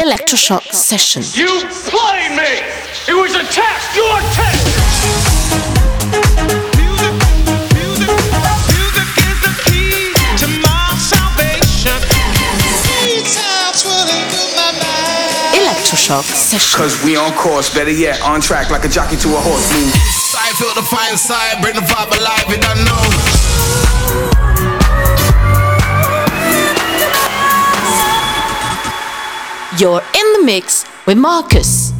electroshock session. You played me! It was a test! Your test! Electroshock session. Cause we on course, better yet, on track like a jockey to a horse. Move. I feel the fire inside, bring the vibe alive, and I know. You're in the mix with Marcus.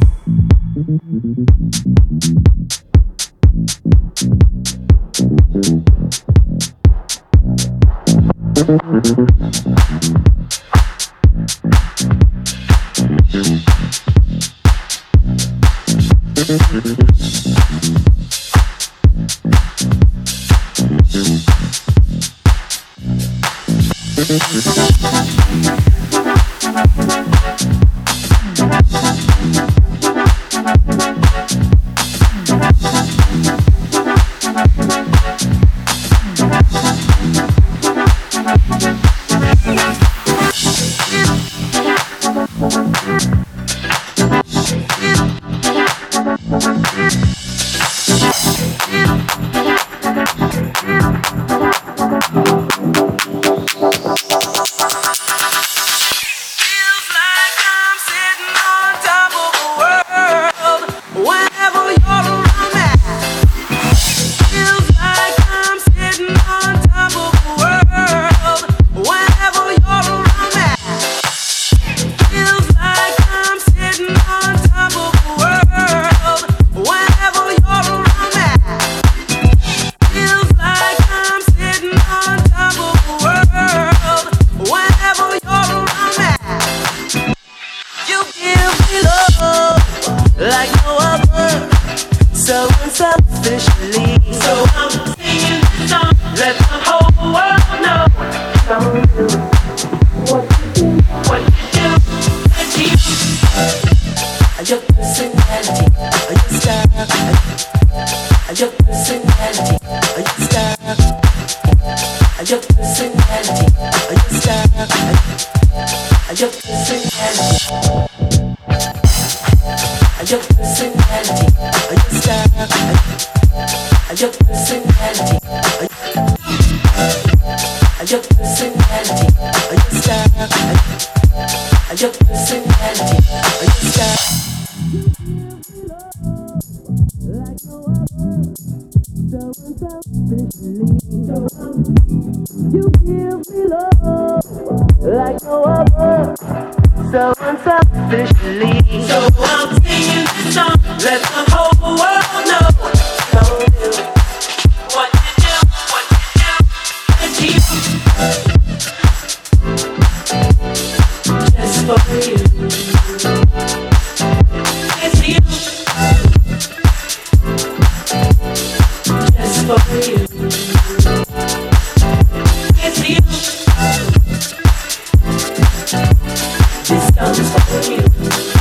just for you.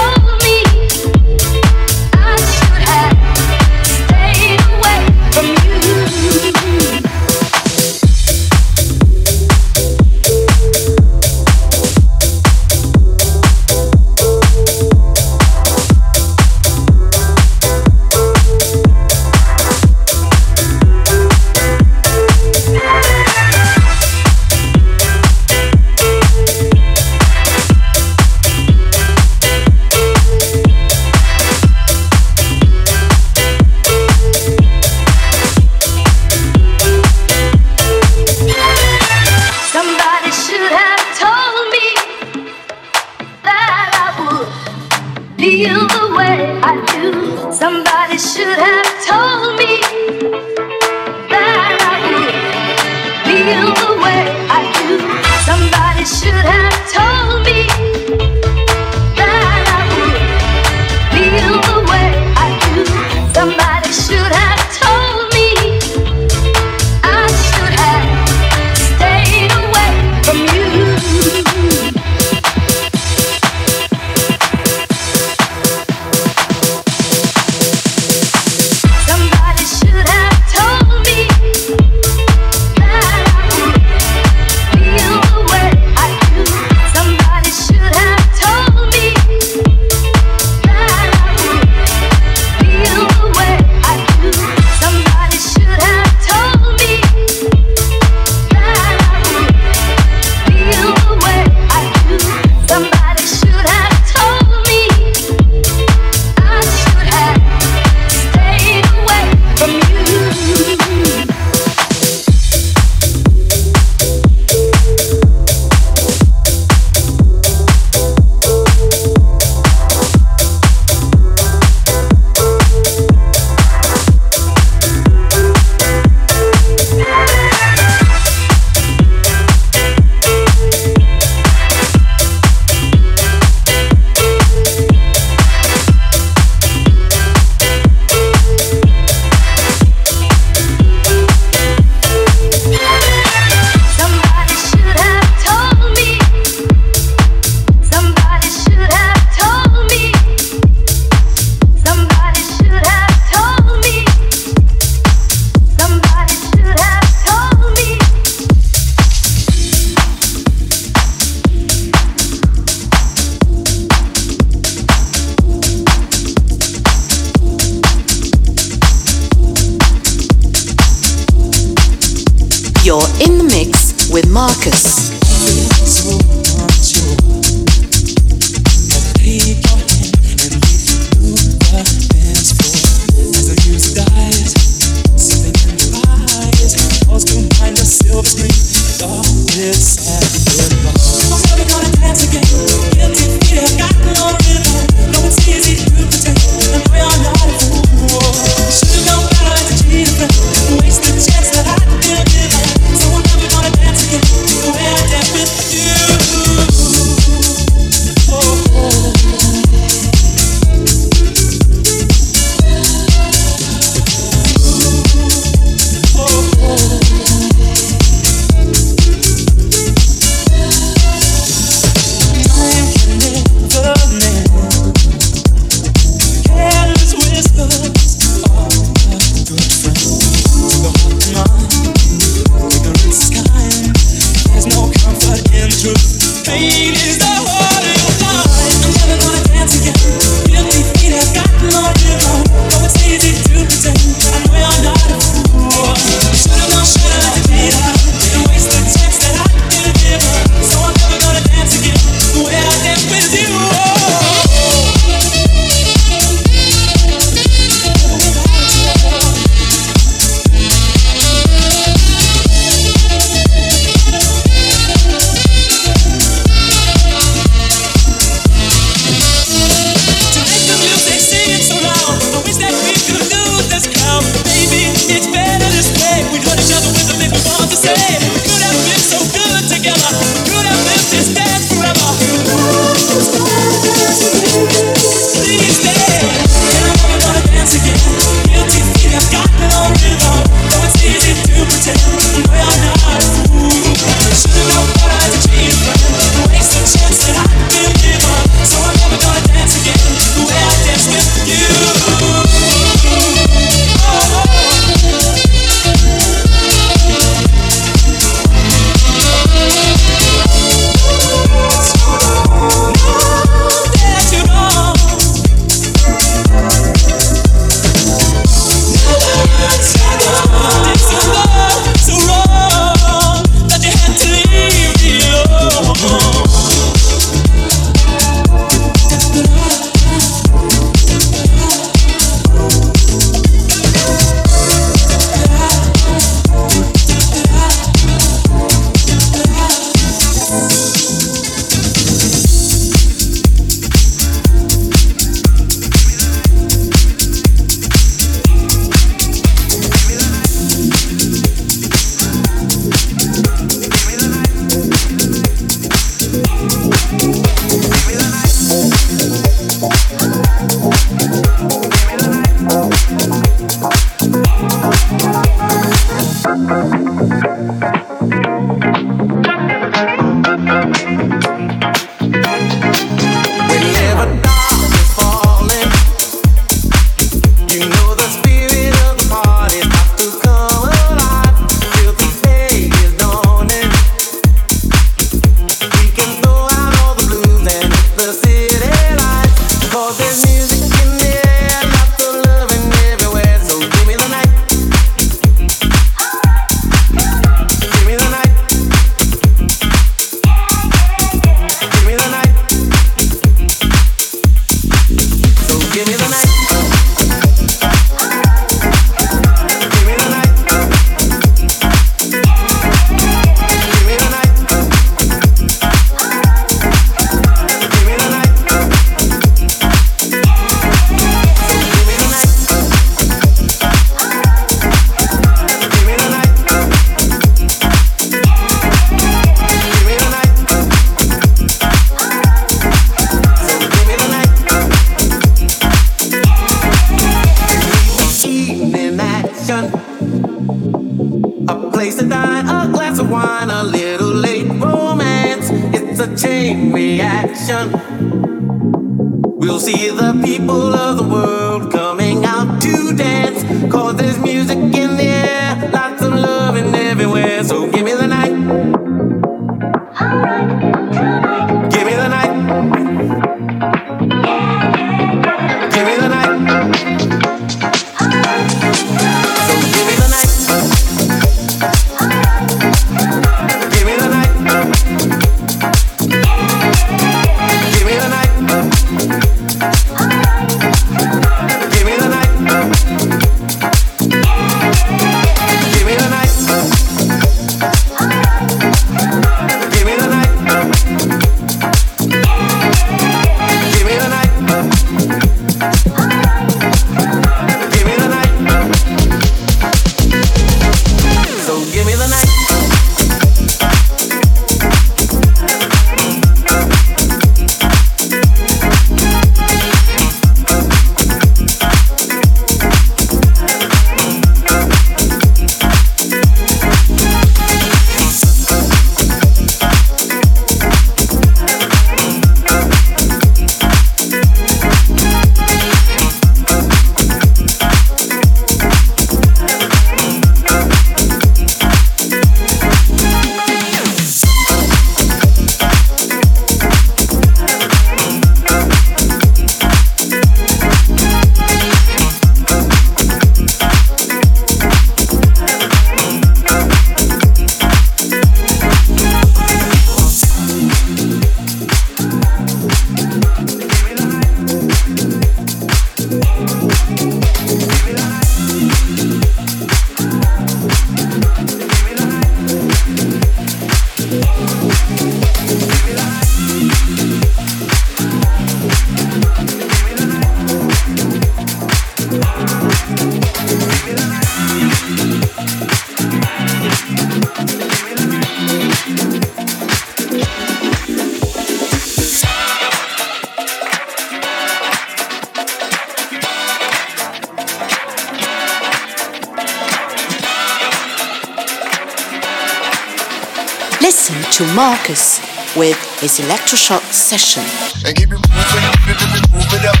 to Marcus with his electroshock session. And keep it moving, it it it, it it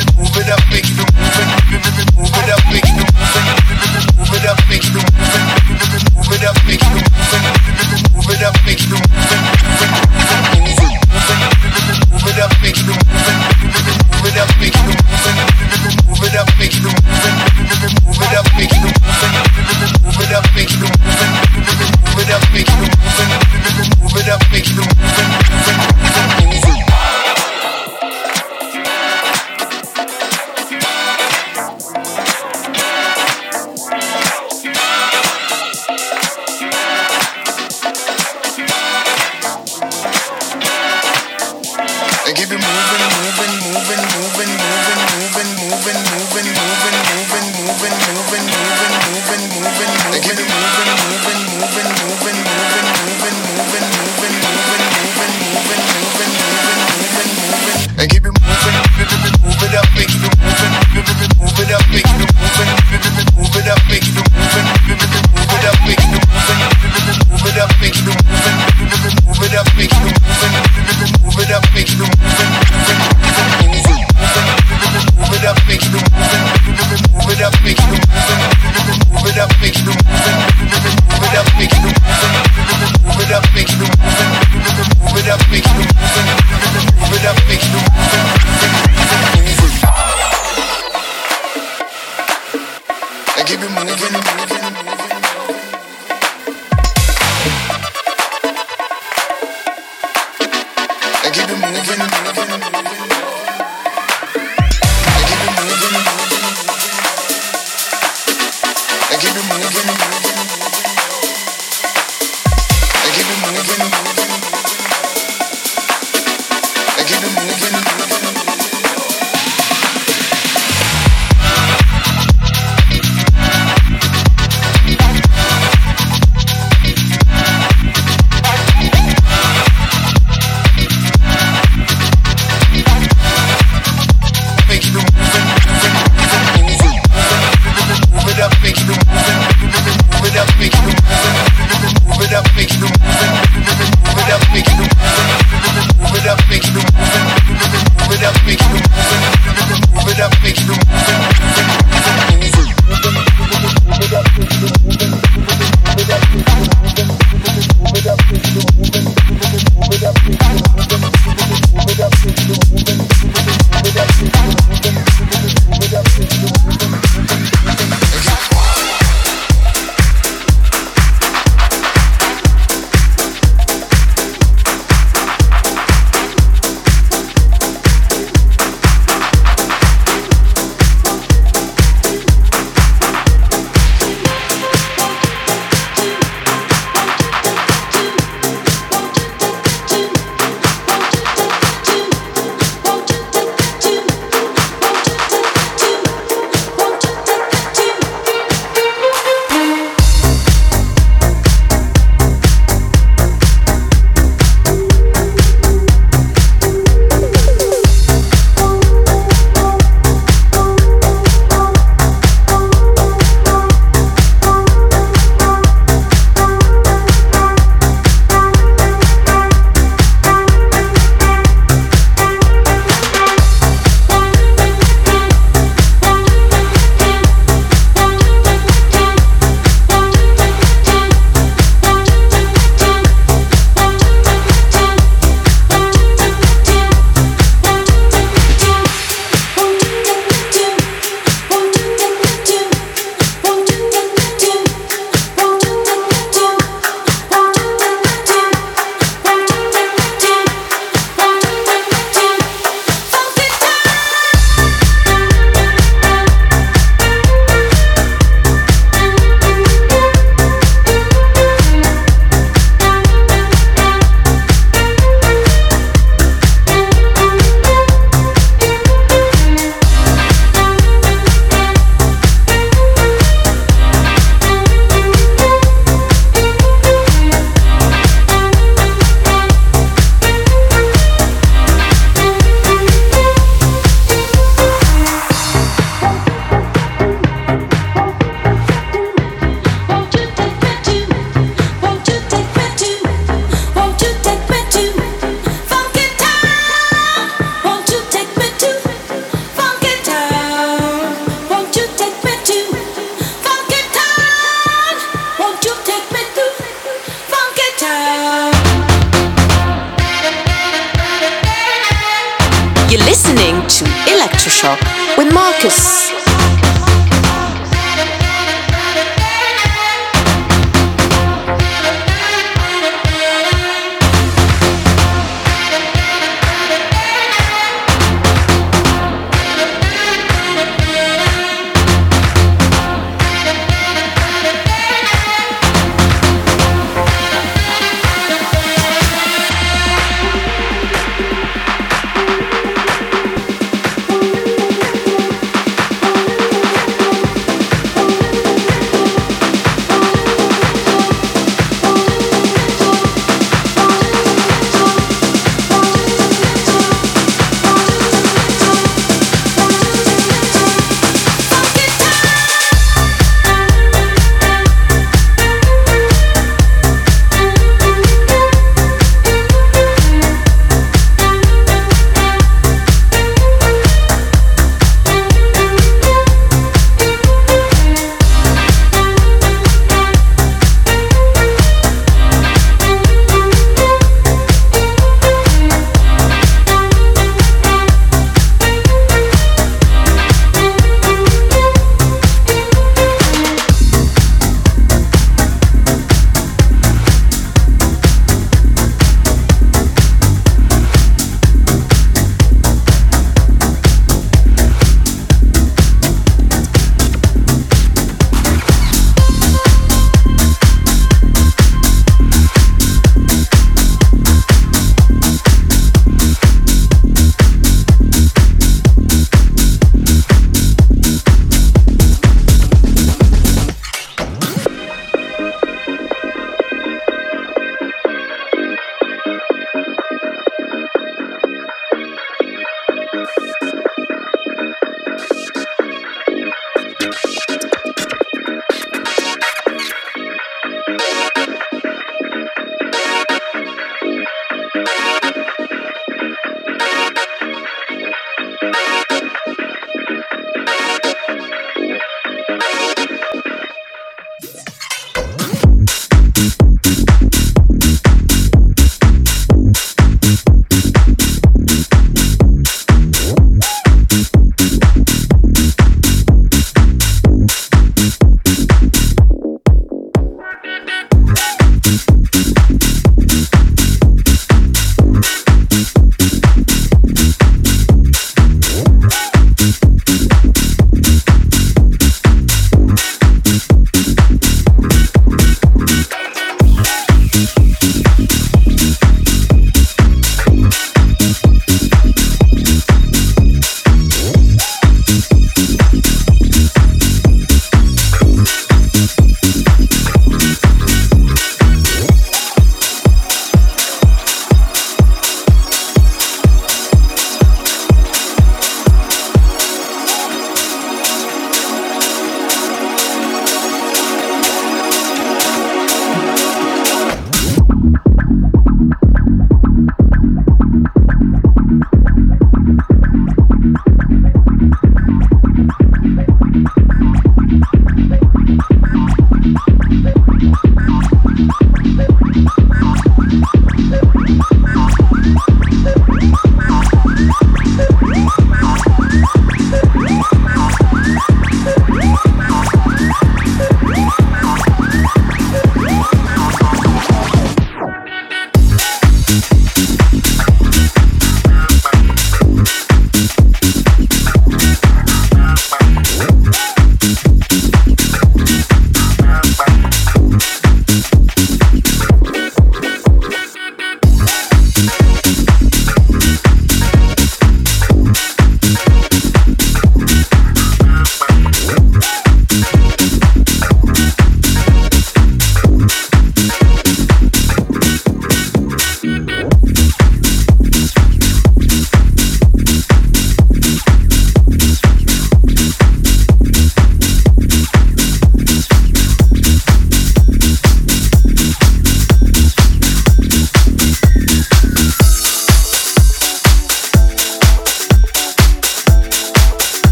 it, it it Thank you.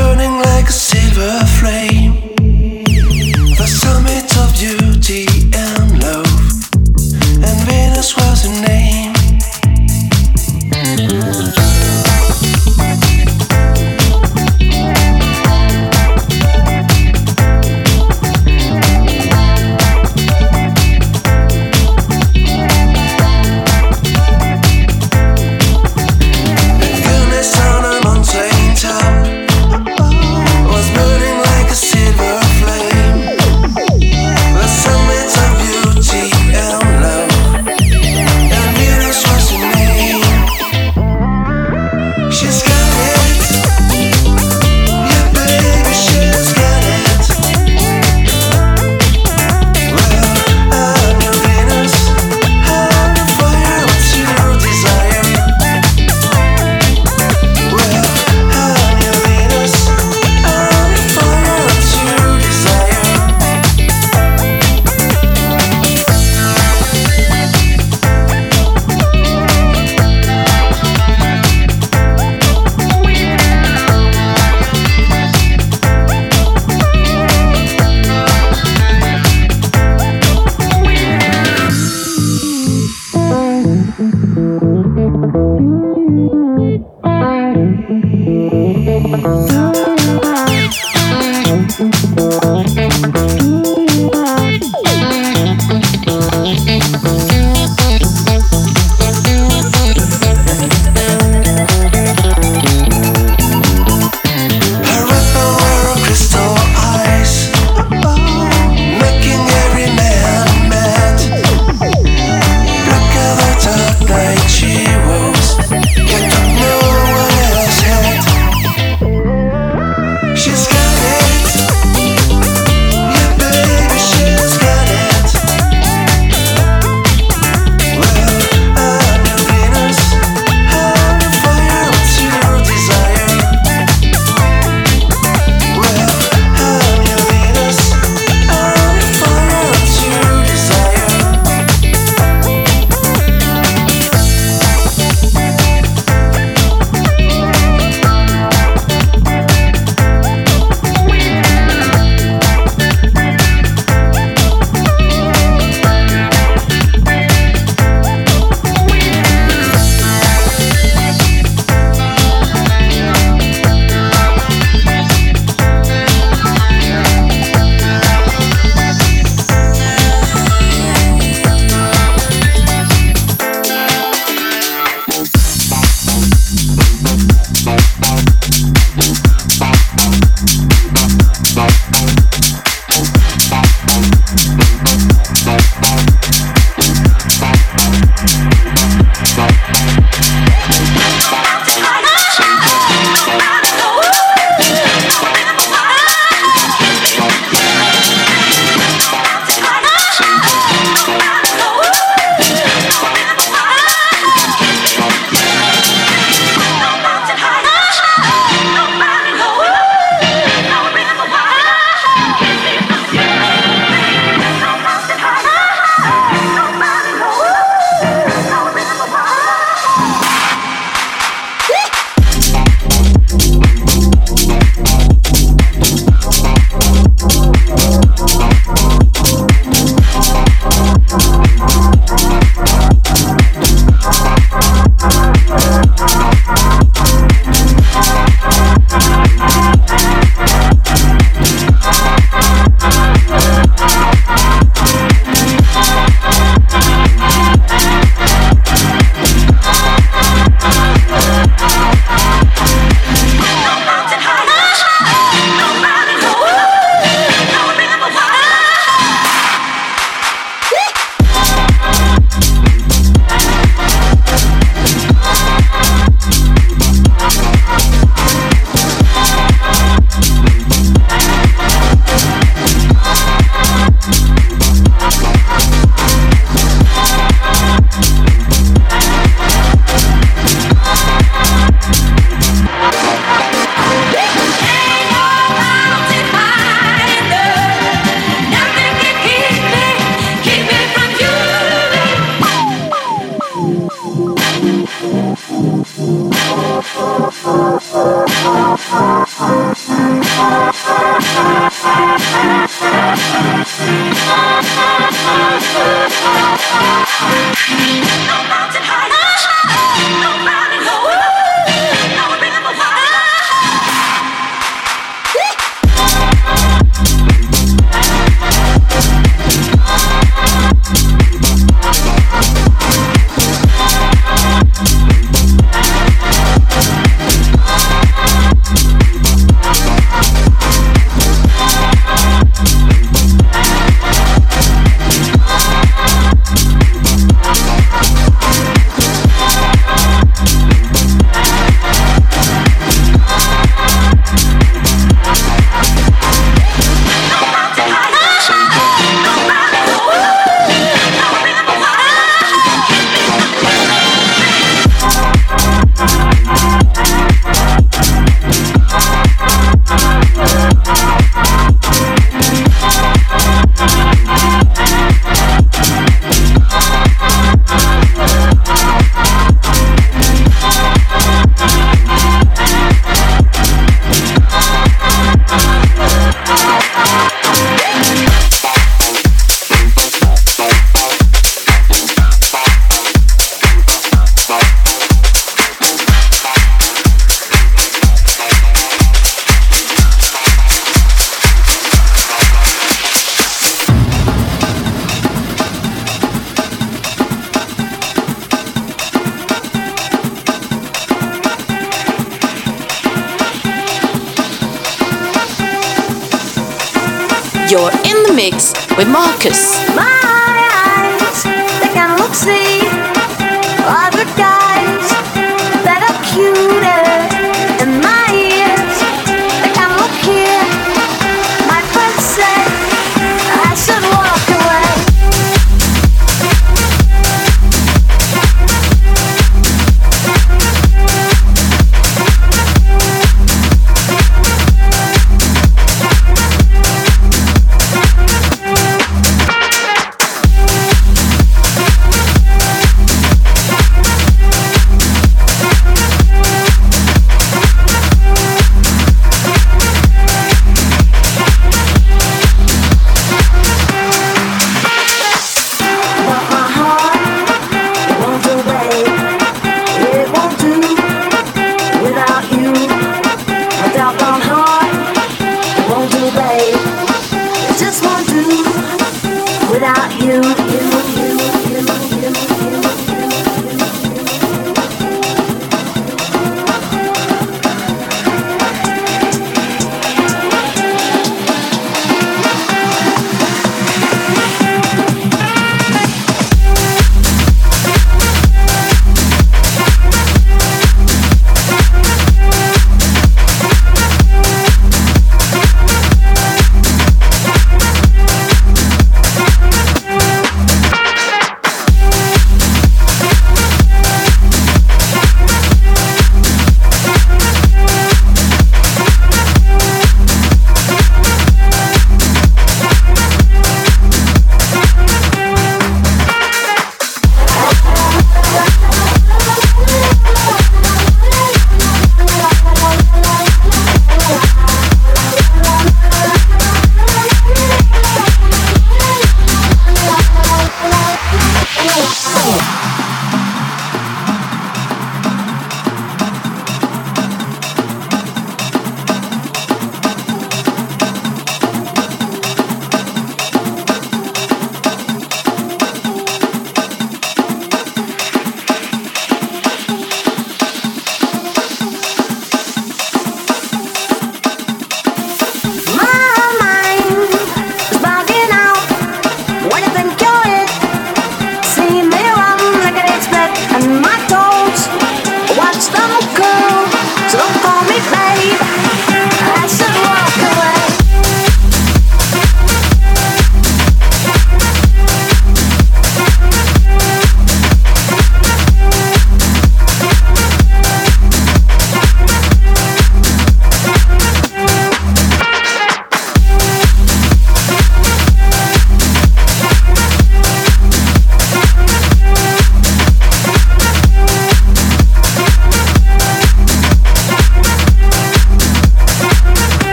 burning like a silver flame. The summit of beauty and love, and Venus was her name.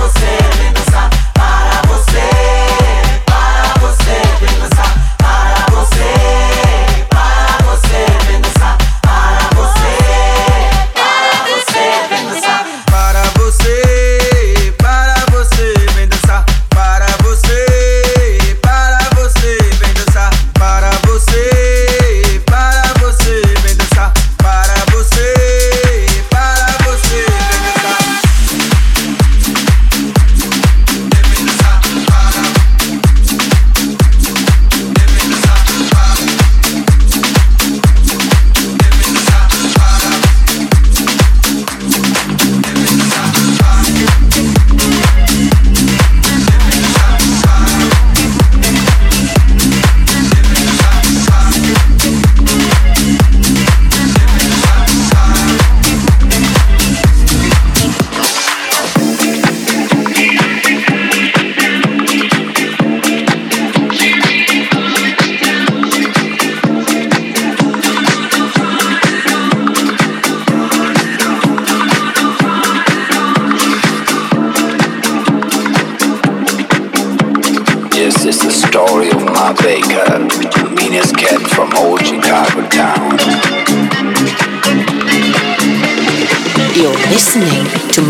você,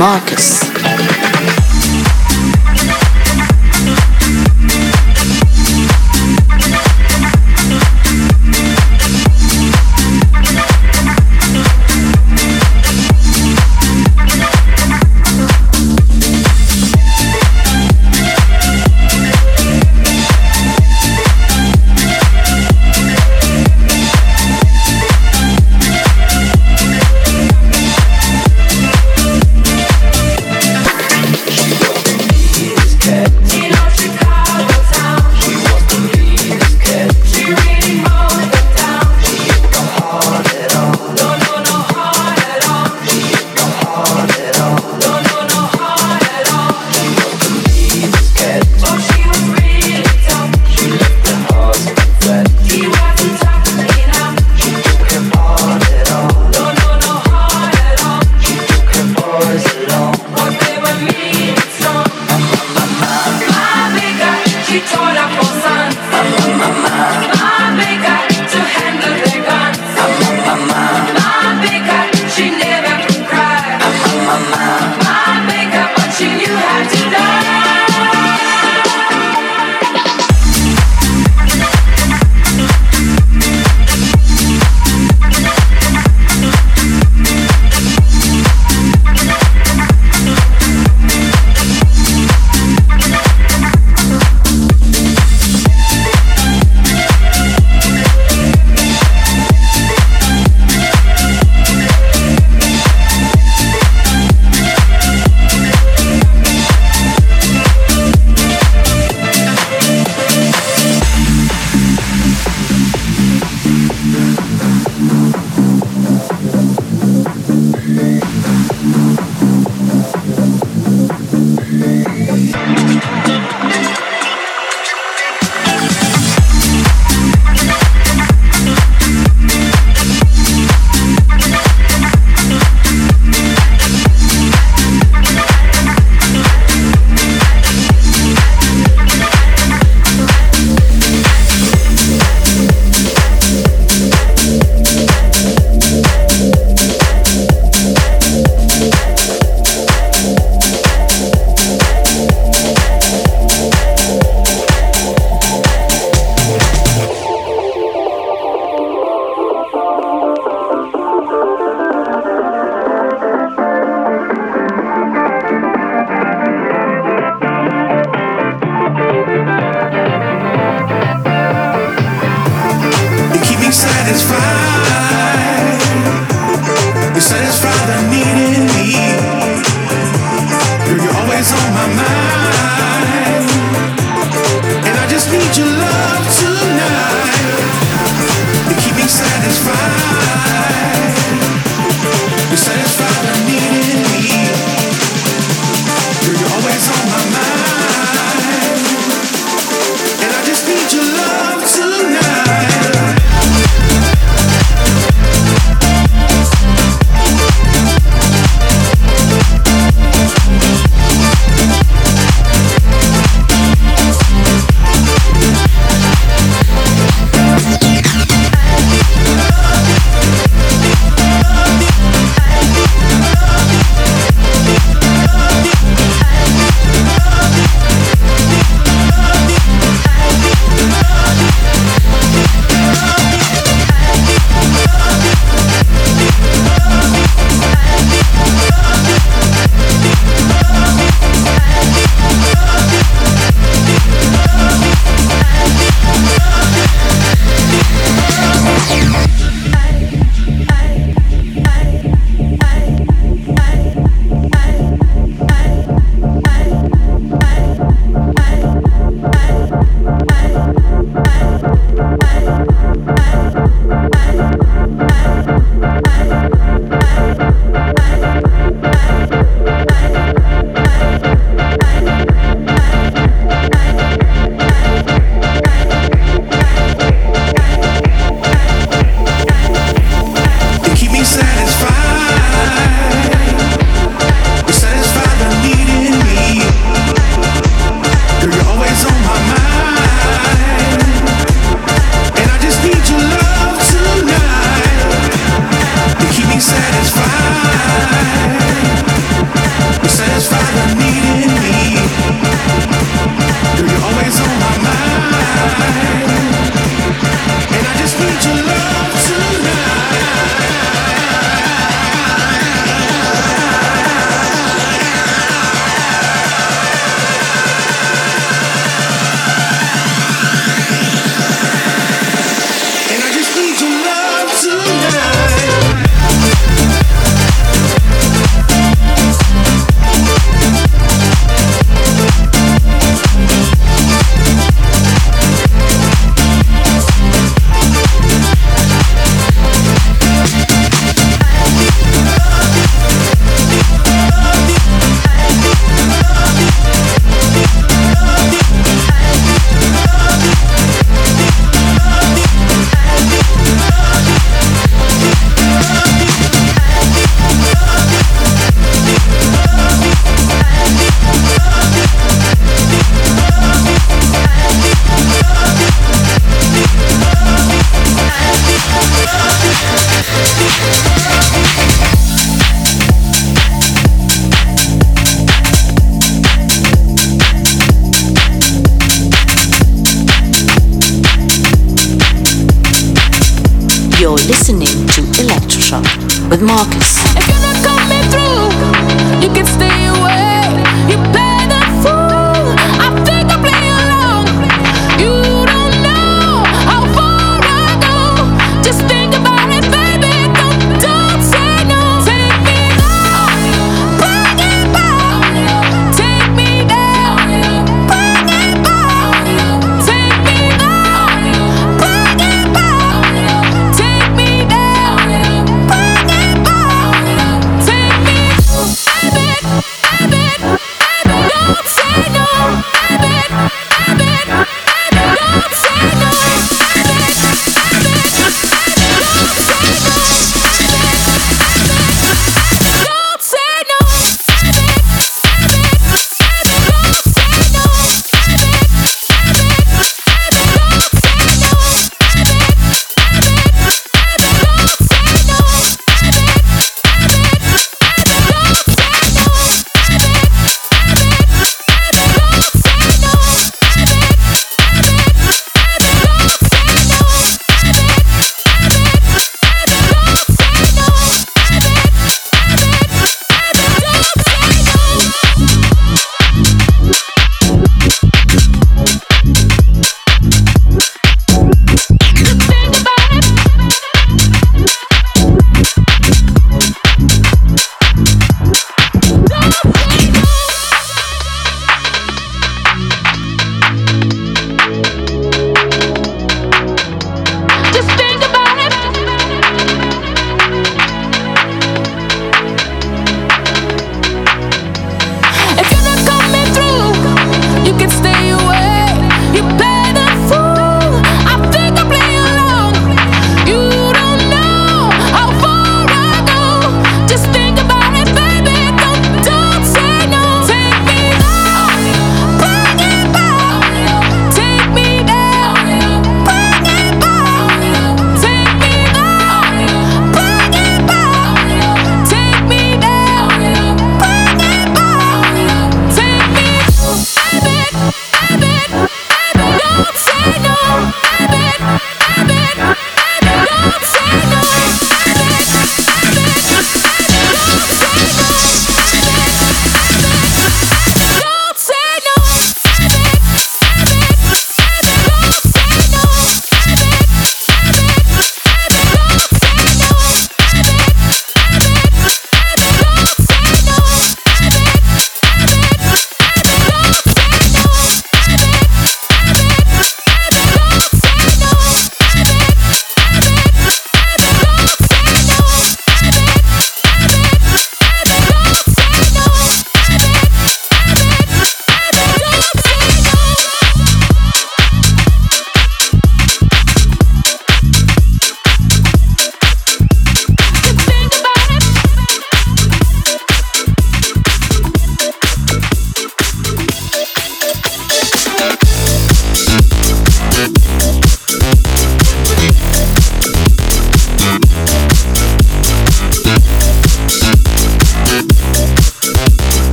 Marcus.